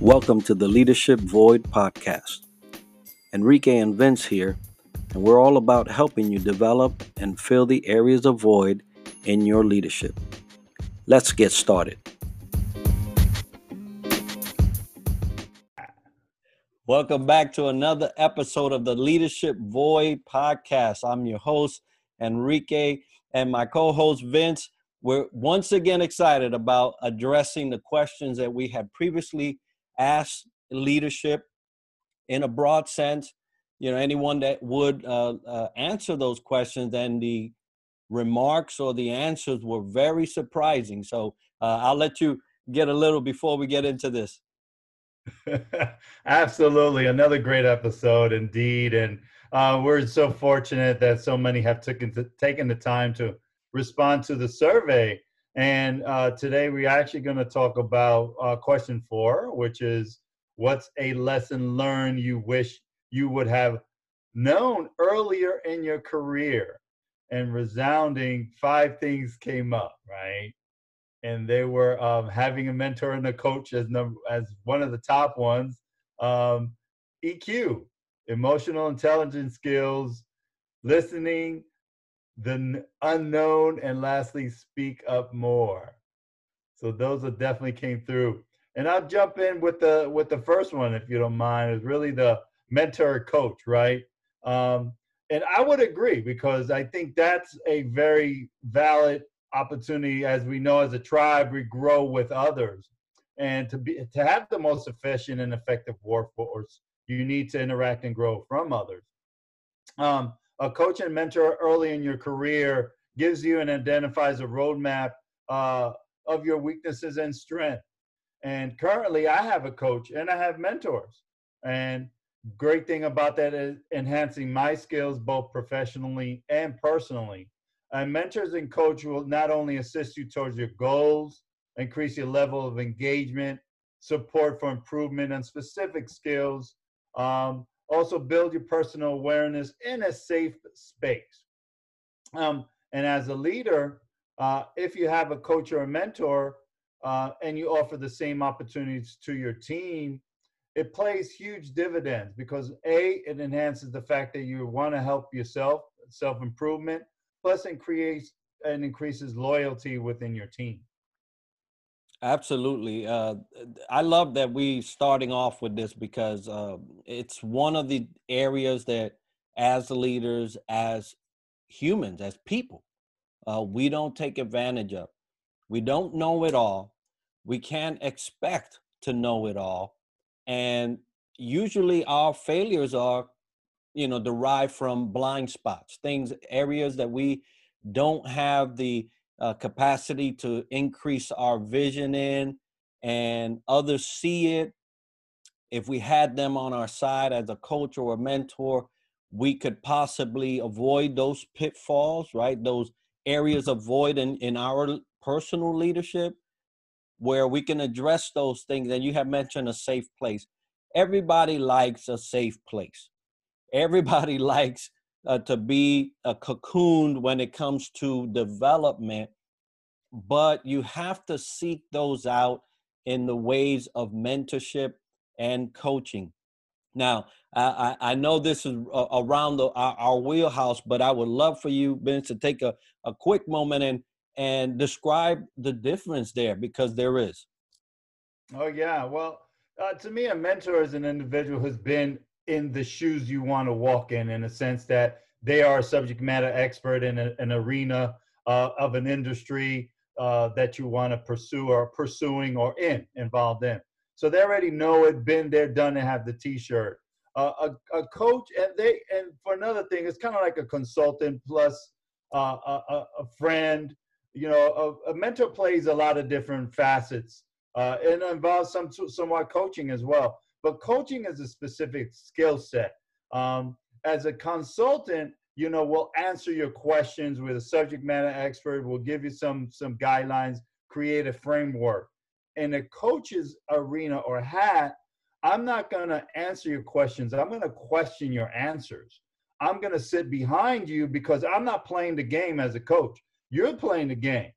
Welcome to the Leadership Void podcast. Enrique and Vince here, and we're all about helping you develop and fill the areas of void in your leadership. Let's get started. Welcome back to another episode of the Leadership Void podcast. I'm your host, Enrique, and my co host, Vince. We're once again excited about addressing the questions that we had previously ask leadership in a broad sense you know anyone that would uh, uh, answer those questions and the remarks or the answers were very surprising. So uh, i'll let you get a little before we get into this. Absolutely. Another great episode indeed and uh, we're so fortunate that so many have taken, taken the time to respond to the survey and uh, today we're actually going to talk about uh, question four, which is what's a lesson learned you wish you would have known earlier in your career? And resounding five things came up, right? And they were um, having a mentor and a coach as number as one of the top ones. Um, EQ, emotional intelligence skills, listening, the unknown, and lastly, speak up more. So those are definitely came through. And I'll jump in with the with the first one, if you don't mind. Is really the mentor coach, right? Um, and I would agree because I think that's a very valid opportunity. As we know, as a tribe, we grow with others, and to be to have the most efficient and effective workforce, you need to interact and grow from others. Um, a coach and mentor early in your career gives you and identifies a roadmap uh, of your weaknesses and strength. And currently, I have a coach and I have mentors. And great thing about that is enhancing my skills both professionally and personally. And mentors and coach will not only assist you towards your goals, increase your level of engagement, support for improvement and specific skills, um, also build your personal awareness in a safe space. Um, and as a leader, uh, if you have a coach or a mentor uh, and you offer the same opportunities to your team, it plays huge dividends because A, it enhances the fact that you want to help yourself, self improvement, plus it creates and increases loyalty within your team. Absolutely. Uh, I love that we starting off with this because uh, it's one of the areas that, as leaders, as humans, as people, uh, we don't take advantage of. We don't know it all. We can't expect to know it all, and usually our failures are, you know, derived from blind spots, things, areas that we don't have the uh, capacity to increase our vision in and others see it. If we had them on our side as a coach or a mentor we could possibly avoid those pitfalls right? Those areas of void in, in our personal leadership where we can address those things. And you have mentioned a safe place. Everybody likes a safe place. Everybody likes uh, to be a cocooned when it comes to development, but you have to seek those out in the ways of mentorship and coaching. Now, I, I know this is around the, our, our, wheelhouse, but I would love for you, Ben, to take a, a quick moment and and describe the difference there because there is. Oh yeah, well, uh, to me, a mentor is an individual who's been in the shoes you want to walk in, in a sense that they are a subject matter expert in a, an arena uh, of an industry uh, that you want to pursue or pursuing or in involved in. So they already know it, been there, done it, have the T-shirt. Uh, a, a coach, and they, and for another thing, it's kind of like a consultant plus uh, a, a, friend. You know, a, a, mentor plays a lot of different facets uh, and involves some somewhat coaching as well but coaching is a specific skill set. Um, as a consultant, you know, we'll answer your questions with a subject matter expert. We'll give you some some guidelines, create a framework. In a coach's arena or hat, I'm not to answer your questions. I'm to question your answers. I'm to sit behind you because I'm not playing the game as a coach. You're playing the game.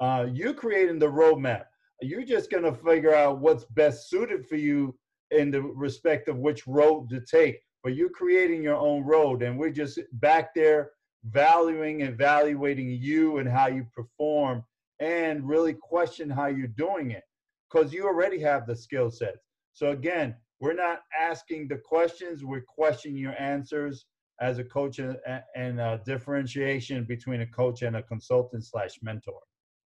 Uh, you're creating the roadmap you're just to figure out what's best suited for you in the respect of which road to take. But you're creating your own road, and we're just back there valuing, and evaluating you and how you perform, and really question how you're doing it because you already have the skill sets. So again, we're not asking the questions; we're questioning your answers as a coach uh, and, and a differentiation between a coach and a consultant slash mentor.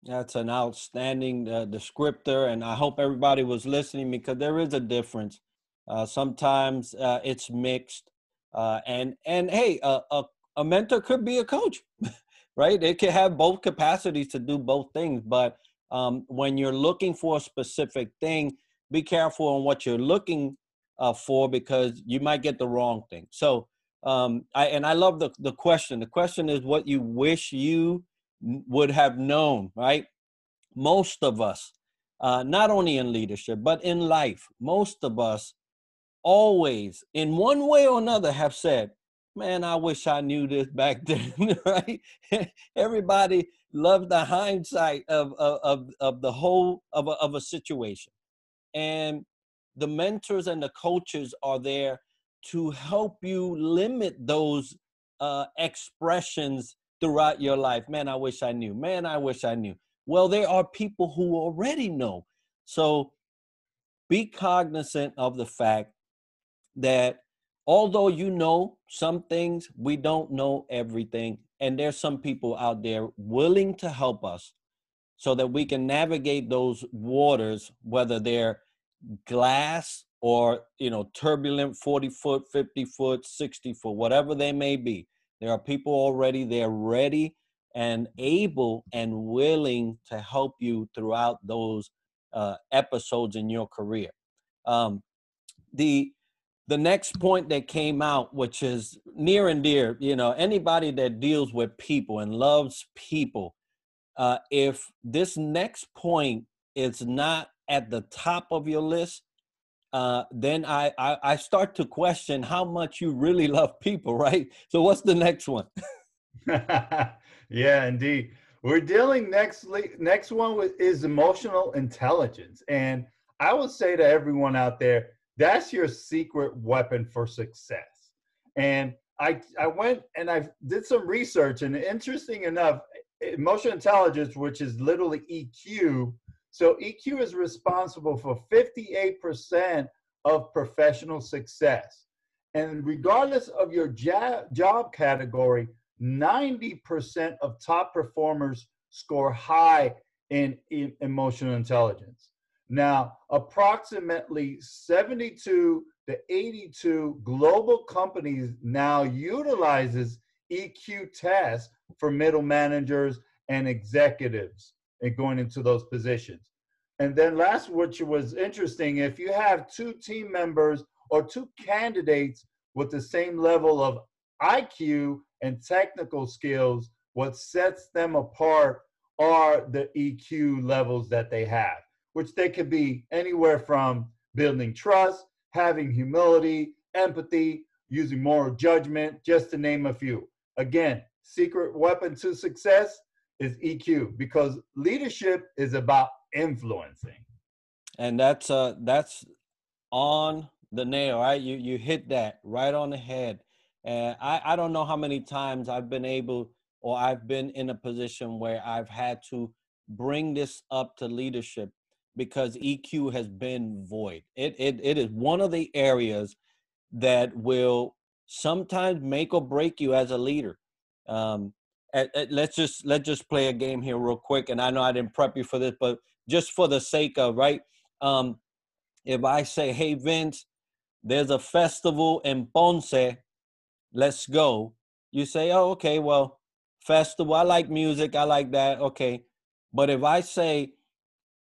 That's an outstanding uh, descriptor, and I hope everybody was listening because there is a difference. Uh, sometimes uh, it's mixed, uh, and and hey, a, a, mentor could be a coach, right? It can have both capacities to do both things. But um, when you're looking for a specific thing, be careful on what you're looking uh, for because you might get the wrong thing. So, um, I and I love the the question. The question is what you wish you would have known, right? Most of us, uh, not only in leadership, but in life, most of us always, in one way or another, have said, Man, I wish I knew this back then, right? Everybody loves the hindsight of, of, of, of the whole of a, of a situation. And the mentors and the coaches are there to help you limit those uh, expressions throughout your life. Man, I wish I knew. Man, I wish I knew. Well, there are people who already know. So be cognizant of the fact that although you know some things, we don't know everything. And there's some people out there willing to help us so that we can navigate those waters, whether they're glass or you know turbulent 40 foot 50 foot 60 foot whatever they may be there are people already there ready and able and willing to help you throughout those uh, episodes in your career. Um, the the next point that came out, which is near and dear, you know, anybody that deals with people and loves people, uh, if this next point is not at the top of your list, uh, then I, I, I start to question how much you really love people, right? So what's the next one? yeah, indeed. We're dealing next next one with is emotional intelligence, and I would say to everyone out there, that's your secret weapon for success. And I I went and I did some research, and interesting enough, emotional intelligence, which is literally EQ, so EQ is responsible for 58% of professional success. And regardless of your job category, 90% of top performers score high in, emotional intelligence. Now, approximately 72 to 82 global companies now utilizes EQ tests for middle managers and executives and going into those positions. And then last, which was interesting, if you have two team members or two candidates with the same level of IQ and technical skills, what sets them apart are the EQ levels that they have, which they could be anywhere from building trust, having humility, empathy, using moral judgment, just to name a few. Again, secret weapon to success is EQ because leadership is about influencing. And that's uh that's on the nail, right? You you hit that right on the head. And I, I don't know how many times I've been able or I've been in a position where I've had to bring this up to leadership because EQ has been void. It it it is one of the areas that will sometimes make or break you as a leader. Um, let's just let's just play a game here real quick. And I know I didn't prep you for this, but just for the sake of right, um, if I say, "Hey Vince, there's a festival in Ponce, let's go," you say, "Oh, okay, well, festival. I like music. I like that. Okay." But if I say,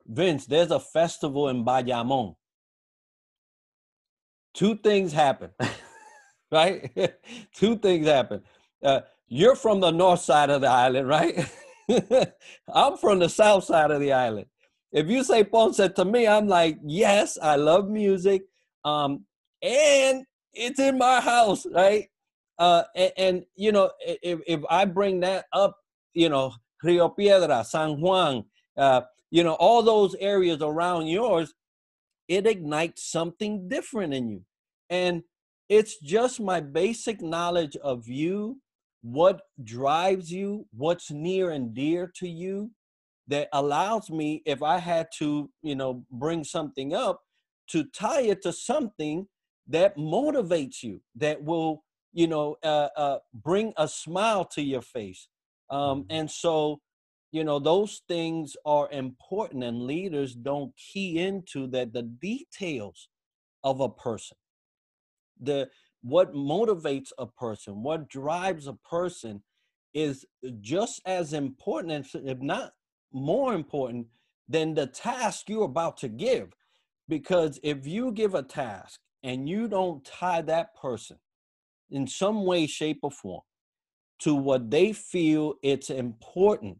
Vince, there's a festival in Bayamon. Two things happen, right? Two things happen. Uh, you're from the north side of the island, right? I'm from the south side of the island. If you say Ponce to me, I'm like, yes, I love music. Um, and it's in my house, right? Uh, and, and you know, if, if I bring that up, you know, Rio Piedra, San Juan, uh, you know, all those areas around yours, it ignites something different in you. And it's just my basic knowledge of you, what drives you, what's near and dear to you that allows me, if I had to, you know, bring something up, to tie it to something that motivates you, that will, you know, uh, uh, bring a smile to your face. Um, mm-hmm. and so, you know, those things are important, and leaders don't key into that the details of a person, the what motivates a person, what drives a person is just as important, if not more important than the task you're about to give. Because if you give a task and you don't tie that person in some way, shape, or form to what they feel it's important,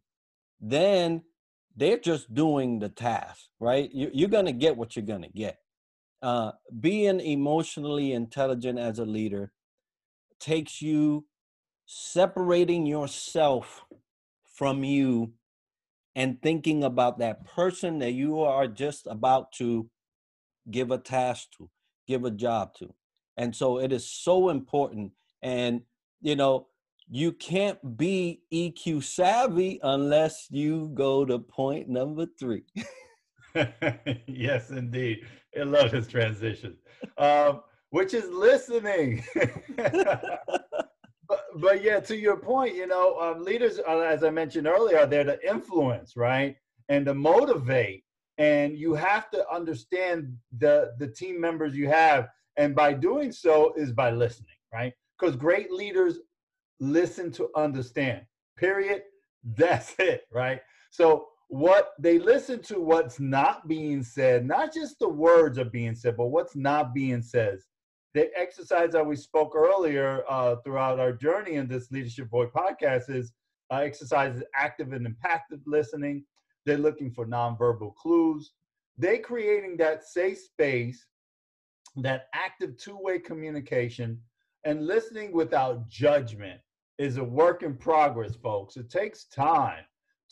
then they're just doing the task, right? You're going to get what you're going to get. Uh, being emotionally intelligent as a leader takes you separating yourself from you and thinking about that person that you are just about to give a task to, give a job to. And so it is so important. And, you know, you can't be EQ savvy unless you go to point number three. yes, indeed. I love this transition, um, which is listening. but, but yeah, to your point, you know, um, leaders, uh, as I mentioned earlier, are there to influence, right, and to motivate. And you have to understand the the team members you have, and by doing so is by listening, right? Because great leaders listen to understand. Period. That's it, right? So what they listen to what's not being said, not just the words are being said, but what's not being said the exercise that we spoke earlier uh, throughout our journey in this Leadership Void podcast is uh, exercises active and impacted listening. They're looking for nonverbal clues. They creating that safe space, that active two-way communication, and listening without judgment is a work in progress, folks. It takes time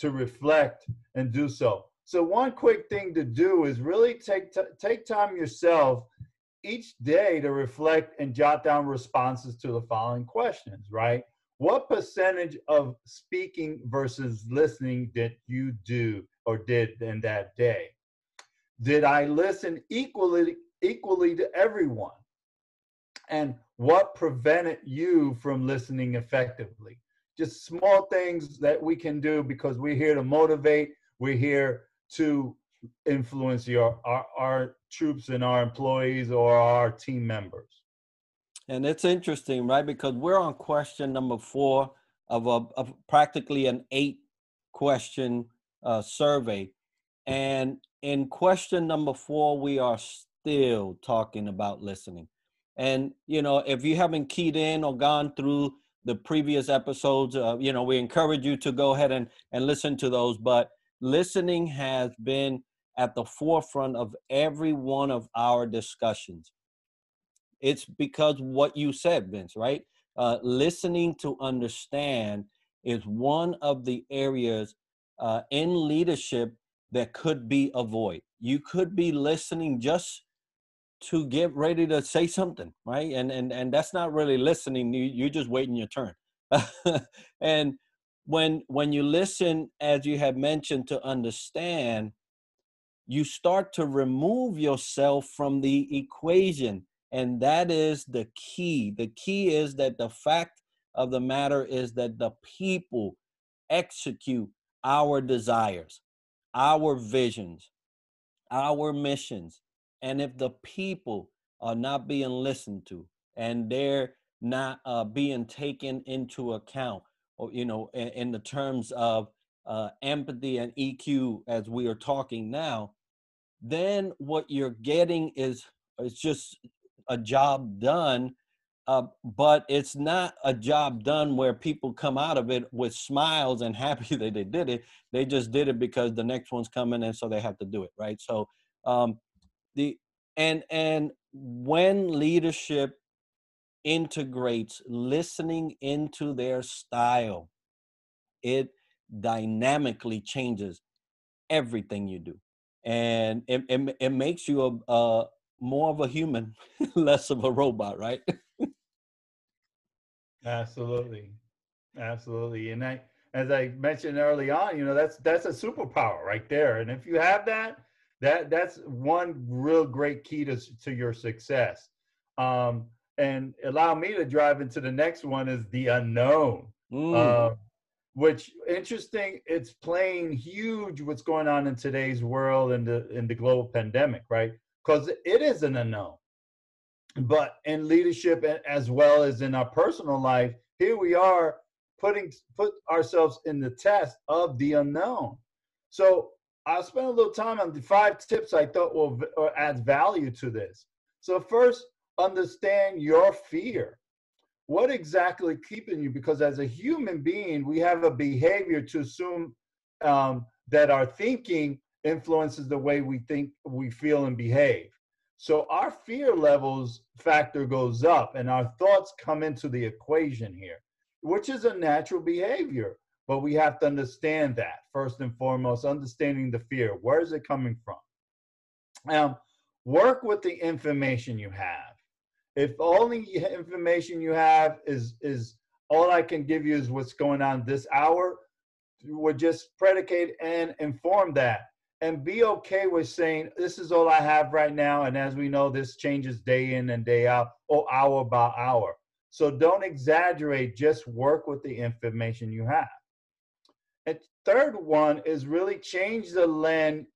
to reflect and do so. So one quick thing to do is really take take time yourself each day to reflect and jot down responses to the following questions, right? What percentage of speaking versus listening did you do or did in that day? Did I listen equally equally to everyone? And what prevented you from listening effectively? Just small things that we can do because we're here to motivate, we're here to influence your our, our troops and our employees or our team members. And it's interesting, right? Because we're on question number four of a of practically an eight question uh, survey, and in question number four, we are still talking about listening. And you know, if you haven't keyed in or gone through the previous episodes, uh, you know, we encourage you to go ahead and and listen to those. But listening has been at the forefront of every one of our discussions. It's because what you said, Vince, right? Uh, listening to understand is one of the areas uh, in leadership that could be avoided. You could be listening just to get ready to say something, right? And and and that's not really listening. You you're just waiting your turn. and when when you listen, as you have mentioned, to understand, you start to remove yourself from the equation. And that is the key. The key is that the fact of the matter is that the people execute our desires, our visions, our missions. And if the people are not being listened to and they're not uh, being taken into account, or, you know, in, in the terms of uh, empathy and EQ as we are talking now, then what you're getting is it's just a job done. Uh, but it's not a job done where people come out of it with smiles and happy that they did it. They just did it because the next one's coming, and so they have to do it, right? So, um, the and and when leadership integrates listening into their style, it dynamically changes everything you do, and it it, it makes you a, a more of a human, less of a robot, right? Absolutely, absolutely, and I, as I mentioned early on, you know that's that's a superpower right there, and if you have that, that that's one real great key to to your success. Um, and allow me to drive into the next one is the unknown. Mm. Uh, which interesting it's playing huge what's going on in today's world and the in the global pandemic right because it is an unknown but in leadership as well as in our personal life here we are putting put ourselves in the test of the unknown so i'll spend a little time on the five tips i thought will add value to this. So first understand your fear. What exactly keeping you? Because as a human being we have a behavior to assume um, that our thinking influences the way we think we feel and behave. So our fear levels factor goes up and our thoughts come into the equation here which is a natural behavior but we have to understand that first and foremost understanding the fear where is it coming from Now, work with the information you have if only information you have is is all I can give you is what's going on this hour, would just predicate and inform that and be okay with saying this is all I have right now. And as we know, this changes day in and day out or hour by hour. So don't exaggerate, just work with the information you have. And third one is really change the lens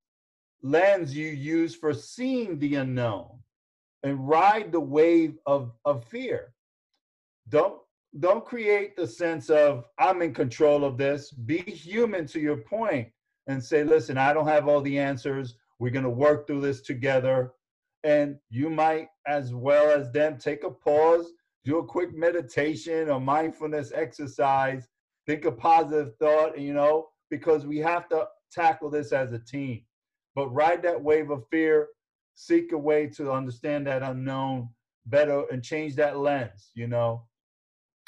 lens you use for seeing the unknown and ride the wave of, of fear. Don't don't create the sense of I'm in control of this. Be human to your point and say, listen, I don't have all the answers. We're gonna work through this together. And you might, as well as them, take a pause, do a quick meditation or mindfulness exercise, think a positive thought, you know, because we have to tackle this as a team. But ride that wave of fear seek a way to understand that unknown better and change that lens you know.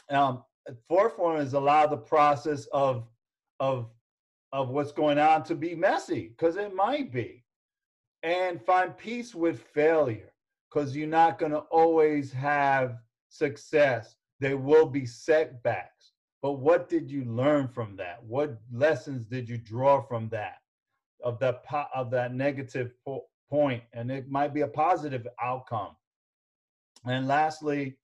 Um fourth one is allow the process of of of what's going on to be messy because it might be. And find peace with failure because you're not going to always have success. There will be setbacks but what did you learn from that what lessons did you draw from that of that of that negative point, and it might be a positive outcome. And lastly,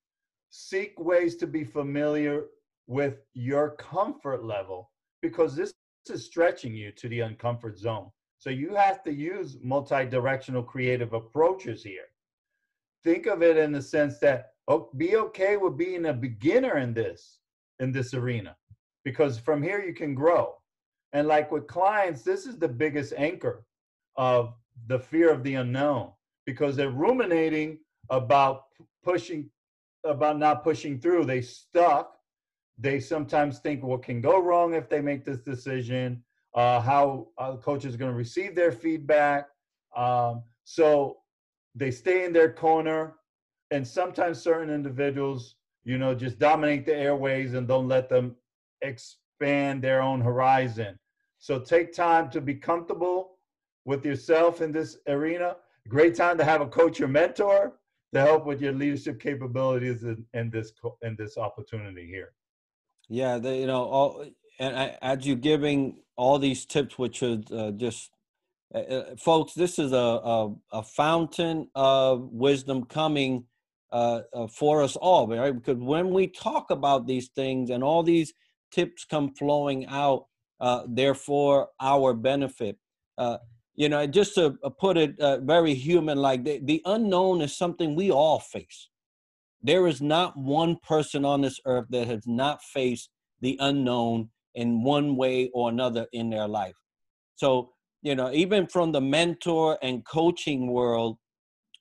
seek ways to be familiar with your comfort level because this is stretching you to the uncomfort zone. So you have to use multi-directional creative approaches here. Think of it in the sense that oh, be okay with being a beginner in this in this arena because from here you can grow. And like with clients, this is the biggest anchor of the fear of the unknown because they're ruminating about pushing about not pushing through. They stuck. They sometimes think what can go wrong if they make this decision uh, how uh, the coach is going to receive their feedback. Um, so they stay in their corner and sometimes certain individuals you know just dominate the airways and don't let them expand their own horizon so take time to be comfortable with yourself in this arena. Great time to have a coach or mentor to help with your leadership capabilities in, in this in this opportunity here. Yeah, you know, all and I, as you're giving all these tips, which is uh, just uh, uh, folks, this is a, a, a fountain of wisdom coming uh, uh, for us all, right? Because when we talk about these things and all these tips come flowing out, uh, they're for our benefit. Uh, you know just to uh, put it uh, very human like the, the unknown is something we all face there is not one person on this earth that has not faced the unknown in one way or another in their life so you know even from the mentor and coaching world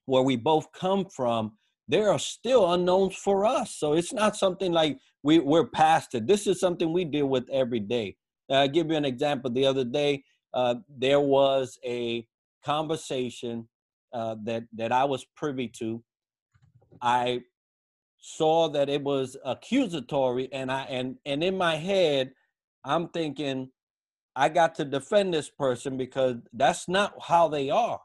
where we both come from there are still unknowns for us so it's not something like we, we're past it this is something we deal with every day i'll give you an example the other day uh, there was a conversation uh, that that I was privy to. I saw that it was accusatory, and I and and in my head, I'm thinking, I got to defend this person because that's not how they are.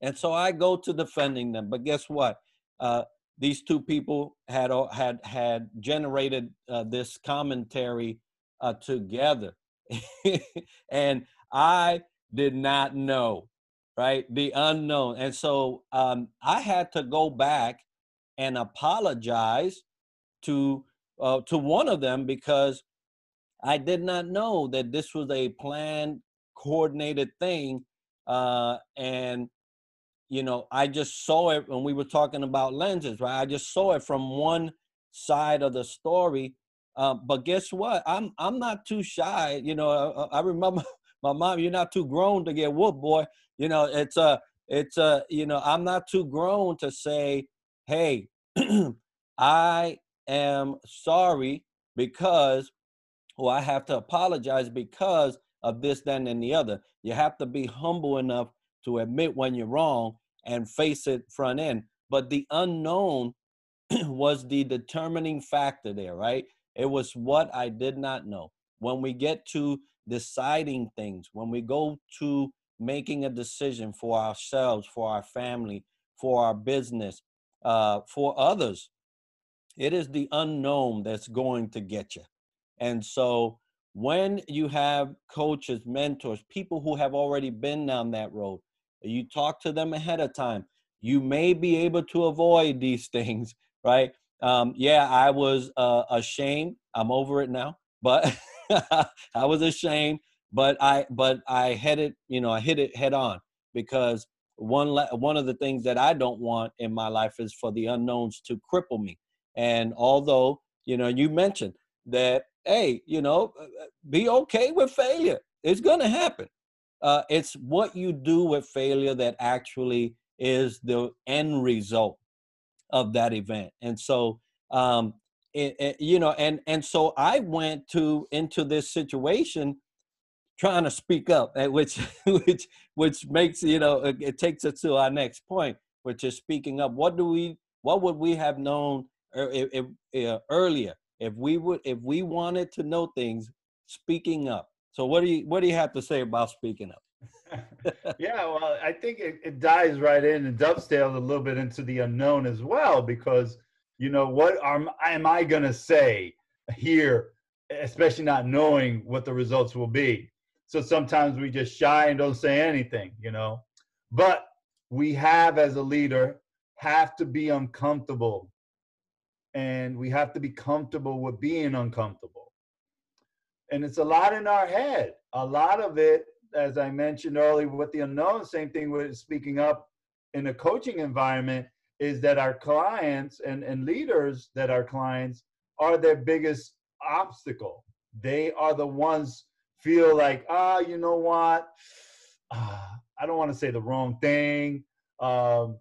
And so I go to defending them. But guess what? Uh, these two people had had had generated uh, this commentary uh, together, and I did not know, right? The unknown, and so um, I had to go back and apologize to uh, to one of them because I did not know that this was a planned, coordinated thing, uh, and you know, I just saw it when we were talking about lenses, right? I just saw it from one side of the story. Uh, but guess what? I'm I'm not too shy. You know, I, I, remember my mom. You're not too grown to get whooped, boy. You know, it's a it's a you know I'm not too grown to say, hey, I am sorry because, or I have to apologize because of this, then, and the other. You have to be humble enough to admit when you're wrong and face it front end. But the unknown was the determining factor there, right? It was what I did not know. When we get to deciding things, when we go to making a decision for ourselves, for our family, for our business, uh, for others, it is the unknown that's going to get you. And so when you have coaches, mentors, people who have already been down that road, you talk to them ahead of time, you may be able to avoid these things, right? Um, yeah, I was uh, ashamed. I'm over it now, but I was ashamed. But I, but I headed, you know, I hit it head on because one one of the things that I don't want in my life is for the unknowns to cripple me. And although you know, you mentioned that, hey, you know, uh, uh, be okay with failure. It's to happen uh, it's what you do with failure that actually is the end result of that event. And so um, it, it, you know and and so i went to into this situation trying to speak up eh, which which which makes you know it, it takes us to our next point which is speaking up. What do we what would we have known uh, earlier? If we would if we wanted to know things speaking up so what do you what do you have to say about speaking up? yeah, well, I think it, it dives right in and dovetails a little bit into the unknown as well, because you know what am, am I going to say here, especially not knowing what the results will be. So sometimes we just shy and don't say anything, you know. But we have, as a leader, have to be uncomfortable, and we have to be comfortable with being uncomfortable and it's a lot in our head. A lot of it, as I mentioned earlier, with the unknown, same thing with speaking up in a coaching environment, is that our clients and, and leaders that our clients are their biggest obstacle. They are the ones feel like, ah, you know what? Ah, I don't want to say the wrong thing. Um,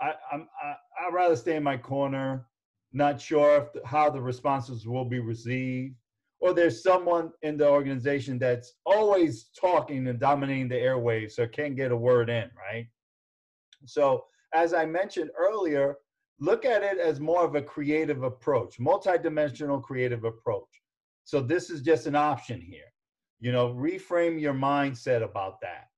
I, I'm, I, I'd rather stay in my corner. Not sure if how the responses will be received or there's someone in the organization that's always talking and dominating the airwaves so can't get a word in right? So as i mentioned earlier look at it as more of a creative approach multidimensional creative approach. So this is just an option here. You know reframe your mindset about that.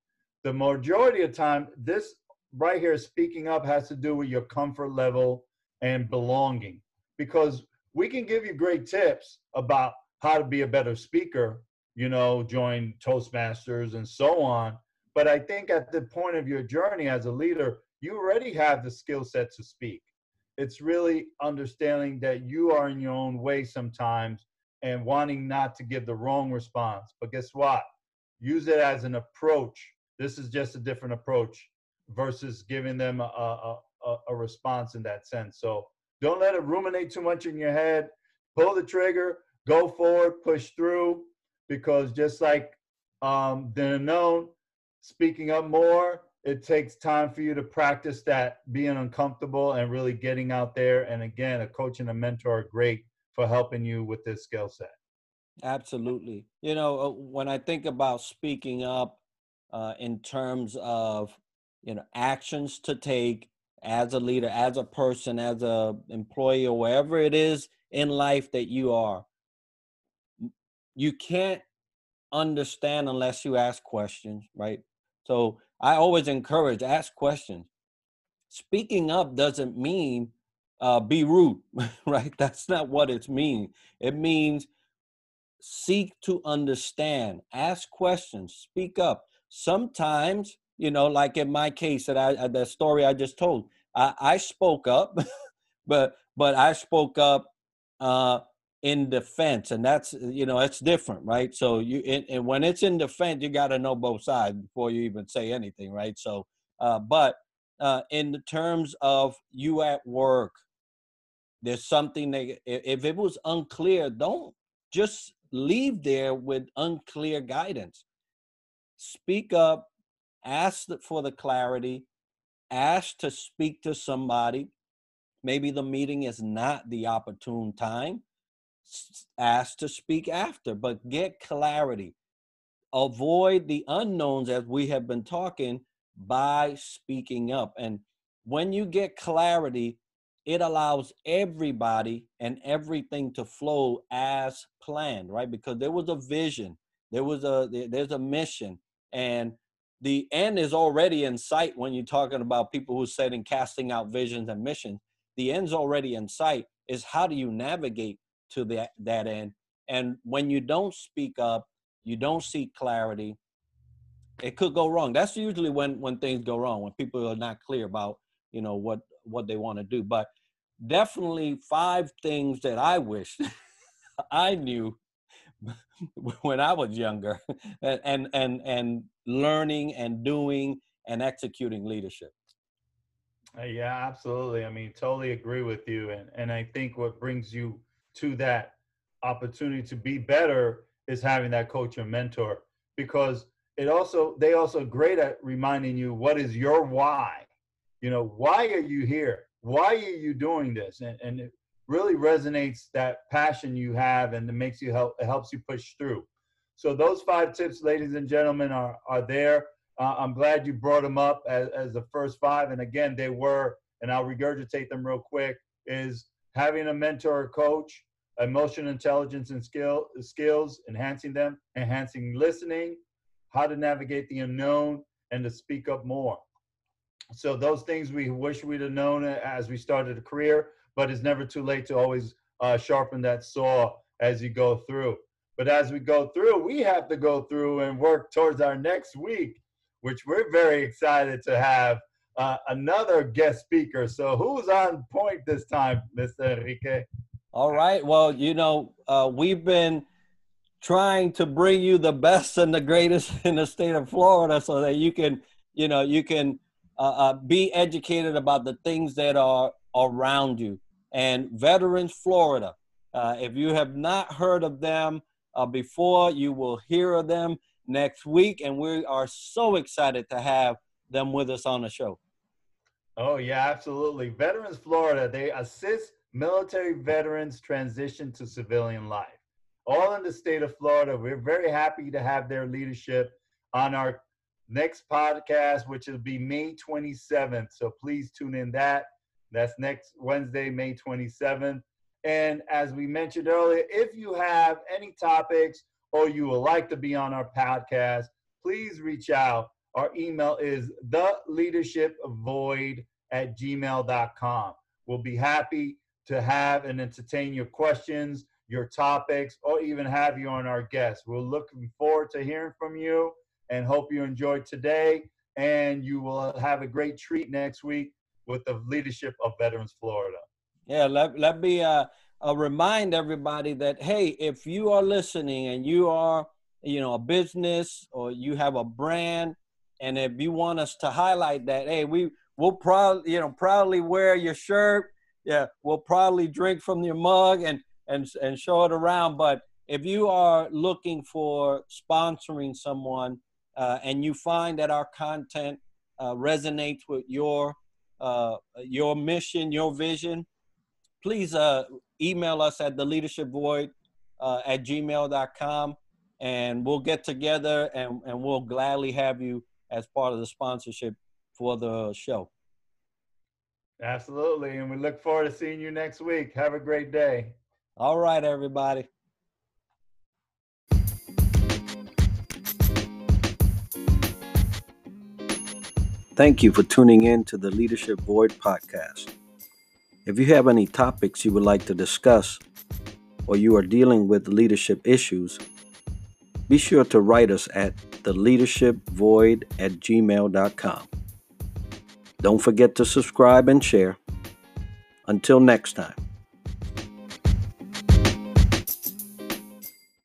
The majority of time this right here speaking up has to do with your comfort level and belonging because we can give you great tips about how to be a better speaker, you know, join Toastmasters and so on. But I think at the point of your journey as a leader, you already have the skill set to speak. It's really understanding that you are in your own way sometimes and wanting not to give the wrong response. But guess what? Use it as an approach. This is just a different approach versus giving them a, a, a, response in that sense. So don't let it ruminate too much in your head. Pull the trigger, go forward, push through, because just like um, the unknown, speaking up more, it takes time for you to practice that being uncomfortable and really getting out there. And again, a coach and a mentor are great for helping you with this skill set. Absolutely. You know, uh, when I think about speaking up uh, in terms of, you know, actions to take as a leader, as a person, as a employee, or wherever it is in life that you are, you can't understand unless you ask questions, right? So I always encourage ask questions. Speaking up doesn't mean uh, be rude, right? That's not what it means. It means seek to understand, ask questions, speak up. Sometimes, you know, like in my case that I the story I just told, I, I spoke up, but but I spoke up uh, in defense, and that's you know it's different, right? So you and when it's in defense, you got to know both sides before you even say anything, right? So, uh, but uh, in the terms of you at work, there's something that if it was unclear, don't just leave there with unclear guidance. Speak up, ask for the clarity, ask to speak to somebody. Maybe the meeting is not the opportune time. Ask to speak after, but get clarity. Avoid the unknowns as we have been talking by speaking up. And when you get clarity, it allows everybody and everything to flow as planned, right? Because there was a vision, there was a there's a mission, and the end is already in sight when you're talking about people who said in casting out visions and missions. The end's already in sight. Is how do you navigate to that that end? And when you don't speak up, you don't seek clarity. It could go wrong. That's usually when when things go wrong when people are not clear about you know what what they want to do. But definitely five things that I wish I knew when I was younger and and and learning and doing and executing leadership. Uh, yeah, absolutely. I mean, totally agree with you and and I think what brings you to that opportunity to be better is having that coach or mentor because it also they also great at reminding you what is your why. You know, why are you here? why are you doing this? And, and it really resonates that passion you have and it makes you help, it helps you push through. So those five tips, ladies and gentlemen, are, are there. Uh, I'm glad you brought them up as, as the first five. And again, they were, and I'll regurgitate them real quick, is having a mentor or coach, emotional intelligence and skill skills, enhancing them, enhancing listening, how to navigate the unknown, and to speak up more. So those things we wish we'd have known as we started a career, but it's never too late to always uh, sharpen that saw as you go through. But as we go through, we have to go through and work towards our next week, which we're very excited to have uh, another guest speaker. So who's on point this time, Mr. Enrique? All right. Well, you know, uh, we've been trying to bring you the best and the greatest in the state of Florida so that you can, you know, you can uh, uh, be educated about the things that are around you. And Veterans Florida, uh, if you have not heard of them uh, before, you will hear of them next week. And we are so excited to have them with us on the show. Oh, yeah, absolutely. Veterans Florida, they assist military veterans transition to civilian life. All in the state of Florida. We're very happy to have their leadership on our next podcast, which will be May 27th. So please tune in that. That's next Wednesday, May 27th. And as we mentioned earlier, if you have any topics or you would like to be on our podcast, please reach out. Our email is the leadership void at gmail.com. We'll be happy to have and entertain your questions, your topics, or even have you on our guests. We're looking forward to hearing from you and hope you enjoyed today. And you will have a great treat next week with the leadership of Veterans Florida. Yeah, let, let me uh, uh, remind everybody that, hey, if you are listening and you are, you know, a business or you have a brand, and if you want us to highlight that, hey, we we'll proudly, you know, proudly wear your shirt. Yeah, we'll probably drink from your mug and and and show it around. But if you are looking for sponsoring someone, uh, and you find that our content uh, resonates with your uh, your mission, your vision, please uh, email us at the leadership void uh, at gmail.com and we'll get together and, and we'll gladly have you as part of the sponsorship for the show. Absolutely. And we look forward to seeing you next week. Have a great day. All right, everybody. Thank you for tuning in to the Leadership Void podcast. If you have any topics you would like to discuss or you are dealing with leadership issues, be sure to write us at theleadershipvoid at gmail.com. Don't forget to subscribe and share. Until next time.